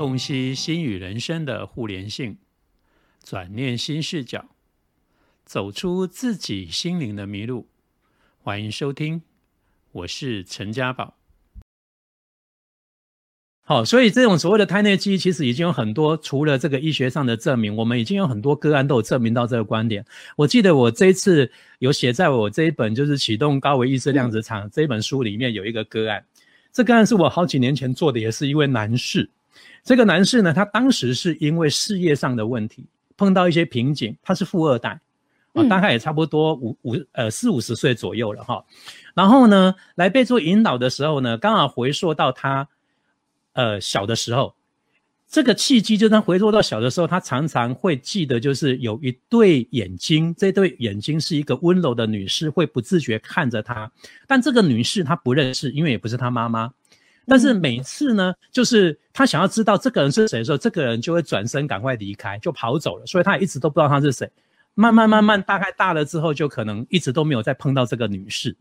洞悉心与人生的互联性，转念新视角，走出自己心灵的迷路。欢迎收听，我是陈家宝。好，所以这种所谓的胎内记忆，其实已经有很多，除了这个医学上的证明，我们已经有很多个案都有证明到这个观点。我记得我这一次有写在我这一本就是启动高维意识量子场这一本书里面有一个个案，这个案是我好几年前做的，也是一位男士。这个男士呢，他当时是因为事业上的问题碰到一些瓶颈，他是富二代，啊，大概也差不多五五呃四五十岁左右了哈。然后呢，来被做引导的时候呢，刚好回溯到他。呃，小的时候，这个契机就他回溯到小的时候，他常常会记得，就是有一对眼睛，这对眼睛是一个温柔的女士，会不自觉看着他，但这个女士她不认识，因为也不是他妈妈。但是每次呢，就是他想要知道这个人是谁的时候，这个人就会转身赶快离开，就跑走了，所以他一直都不知道他是谁。慢慢慢慢，大概大了之后，就可能一直都没有再碰到这个女士。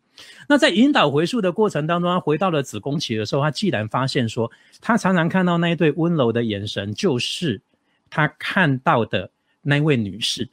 那在引导回溯的过程当中，他回到了子宫期的时候，他既然发现说，他常常看到那一对温柔的眼神，就是他看到的那位女士，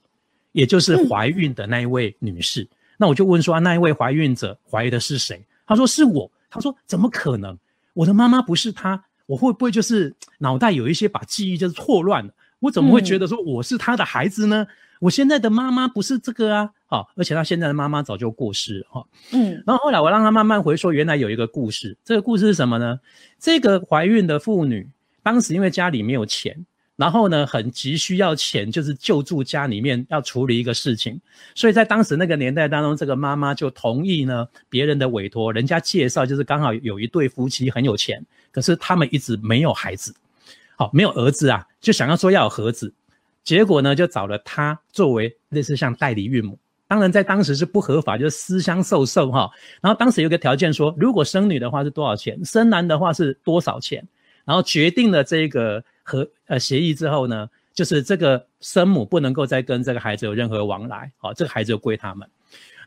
也就是怀孕的那一位女士。那我就问说，啊，那一位怀孕者怀疑的是谁？他说是我。他说怎么可能？我的妈妈不是她，我会不会就是脑袋有一些把记忆就是错乱了？我怎么会觉得说我是她的孩子呢？我现在的妈妈不是这个啊，好，而且她现在的妈妈早就过世哈，嗯，然后后来我让她慢慢回说，原来有一个故事，这个故事是什么呢？这个怀孕的妇女当时因为家里没有钱，然后呢很急需要钱，就是救助家里面要处理一个事情，所以在当时那个年代当中，这个妈妈就同意呢别人的委托，人家介绍就是刚好有一对夫妻很有钱，可是他们一直没有孩子，好，没有儿子啊，就想要说要有盒子。结果呢，就找了他作为类似像代理孕母，当然在当时是不合法，就是私相授受哈。然后当时有个条件说，如果生女的话是多少钱，生男的话是多少钱。然后决定了这个和呃协议之后呢，就是这个生母不能够再跟这个孩子有任何往来，好，这个孩子就归他们。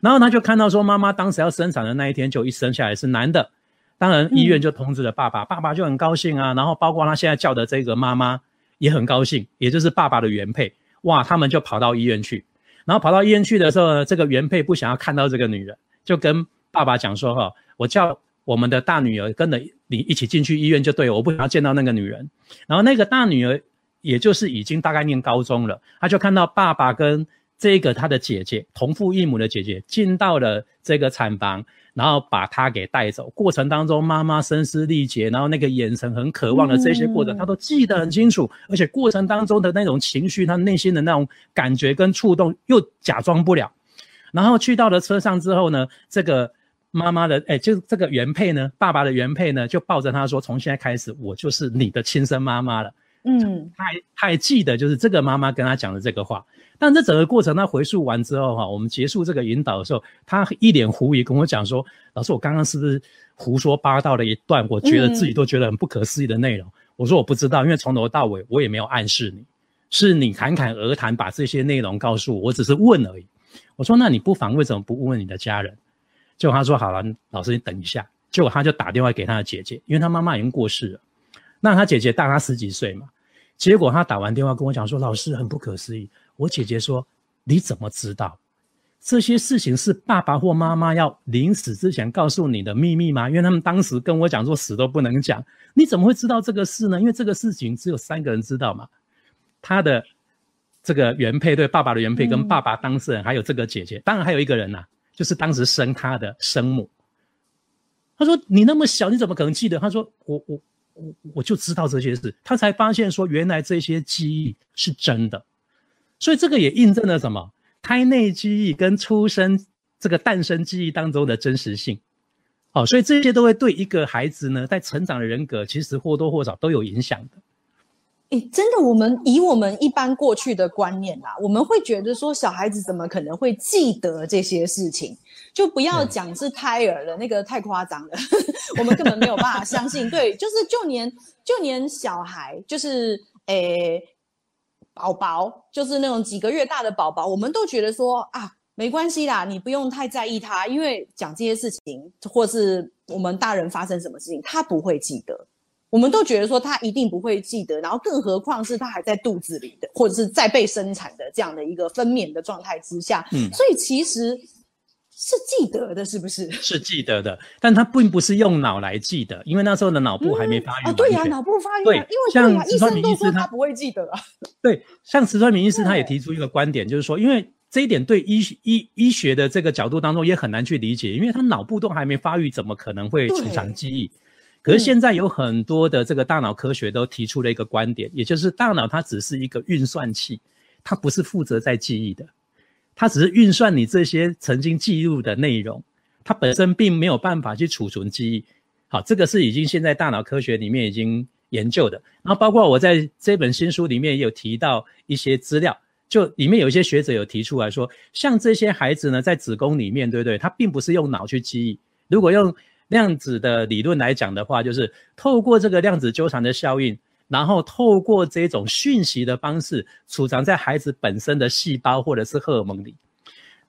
然后他就看到说，妈妈当时要生产的那一天就一生下来是男的，当然医院就通知了爸爸，爸爸就很高兴啊。然后包括他现在叫的这个妈妈。也很高兴，也就是爸爸的原配，哇，他们就跑到医院去，然后跑到医院去的时候呢，这个原配不想要看到这个女人，就跟爸爸讲说：“哈，我叫我们的大女儿跟着你一起进去医院就对，我不想要见到那个女人。”然后那个大女儿，也就是已经大概念高中了，她就看到爸爸跟这个她的姐姐同父异母的姐姐进到了这个产房。然后把她给带走，过程当中妈妈声嘶力竭，然后那个眼神很渴望的这些过程，她都记得很清楚，而且过程当中的那种情绪，她内心的那种感觉跟触动又假装不了。然后去到了车上之后呢，这个妈妈的哎，就这个原配呢，爸爸的原配呢，就抱着他说：“从现在开始，我就是你的亲生妈妈了。”嗯，他还他还记得就是这个妈妈跟他讲的这个话。但这整个过程，他回溯完之后，哈，我们结束这个引导的时候，他一脸狐疑跟我讲说：“老师，我刚刚是不是胡说八道了一段？我觉得自己都觉得很不可思议的内容。”我说：“我不知道，因为从头到尾我也没有暗示你，是你侃侃而谈把这些内容告诉我，我只是问而已。”我说：“那你不妨为什么不问问你的家人？”结果他说：“好了，老师你等一下。”结果他就打电话给他的姐姐，因为他妈妈已经过世了，那他姐姐大他十几岁嘛。结果他打完电话跟我讲说：“老师很不可思议。”我姐姐说：“你怎么知道这些事情是爸爸或妈妈要临死之前告诉你的秘密吗？因为他们当时跟我讲说死都不能讲。你怎么会知道这个事呢？因为这个事情只有三个人知道嘛。他的这个原配对爸爸的原配跟爸爸当事人，还有这个姐姐，当然还有一个人呐，就是当时生他的生母。他说：你那么小，你怎么可能记得？他说：我我我我就知道这些事。他才发现说，原来这些记忆是真的。”所以这个也印证了什么？胎内记忆跟出生这个诞生记忆当中的真实性。好，所以这些都会对一个孩子呢，在成长的人格，其实或多或少都有影响的。诶，真的，我们以我们一般过去的观念啦，我们会觉得说，小孩子怎么可能会记得这些事情？就不要讲是胎儿了，那个太夸张了，我们根本没有办法相信。对，就是就连就连小孩，就是诶。宝宝就是那种几个月大的宝宝，我们都觉得说啊，没关系啦，你不用太在意他，因为讲这些事情，或是我们大人发生什么事情，他不会记得。我们都觉得说他一定不会记得，然后更何况是他还在肚子里的，或者是在被生产的这样的一个分娩的状态之下，嗯，所以其实是记得的，是不是？是记得的，但他并不是用脑来记得，因为那时候的脑部还没发育啊。对呀，脑部发育，对，因为像医生都说他不会记得啊。对，像石川明医师他也提出一个观点，就是说，因为这一点对医医医学的这个角度当中也很难去理解，因为他脑部都还没发育，怎么可能会储藏记忆？可是现在有很多的这个大脑科学都提出了一个观点，也就是大脑它只是一个运算器，它不是负责在记忆的，它只是运算你这些曾经记录的内容，它本身并没有办法去储存记忆。好，这个是已经现在大脑科学里面已经研究的。然后包括我在这本新书里面也有提到一些资料，就里面有一些学者有提出来说，像这些孩子呢，在子宫里面，对不对？他并不是用脑去记忆，如果用量子的理论来讲的话，就是透过这个量子纠缠的效应，然后透过这种讯息的方式，储藏在孩子本身的细胞或者是荷尔蒙里。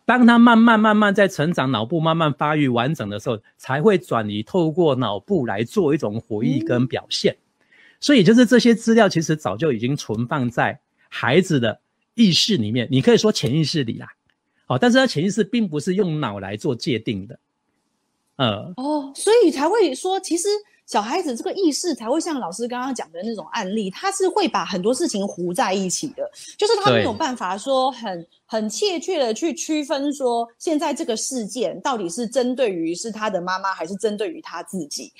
当他慢慢慢慢在成长，脑部慢慢发育完整的时候，才会转移透过脑部来做一种回忆跟表现。所以，就是这些资料其实早就已经存放在孩子的意识里面，你可以说潜意识里啦。好，但是他潜意识并不是用脑来做界定的。嗯哦，所以才会说，其实小孩子这个意识才会像老师刚刚讲的那种案例，他是会把很多事情糊在一起的，就是他没有办法说很很切切的去区分说，现在这个事件到底是针对于是他的妈妈，还是针对于他自己。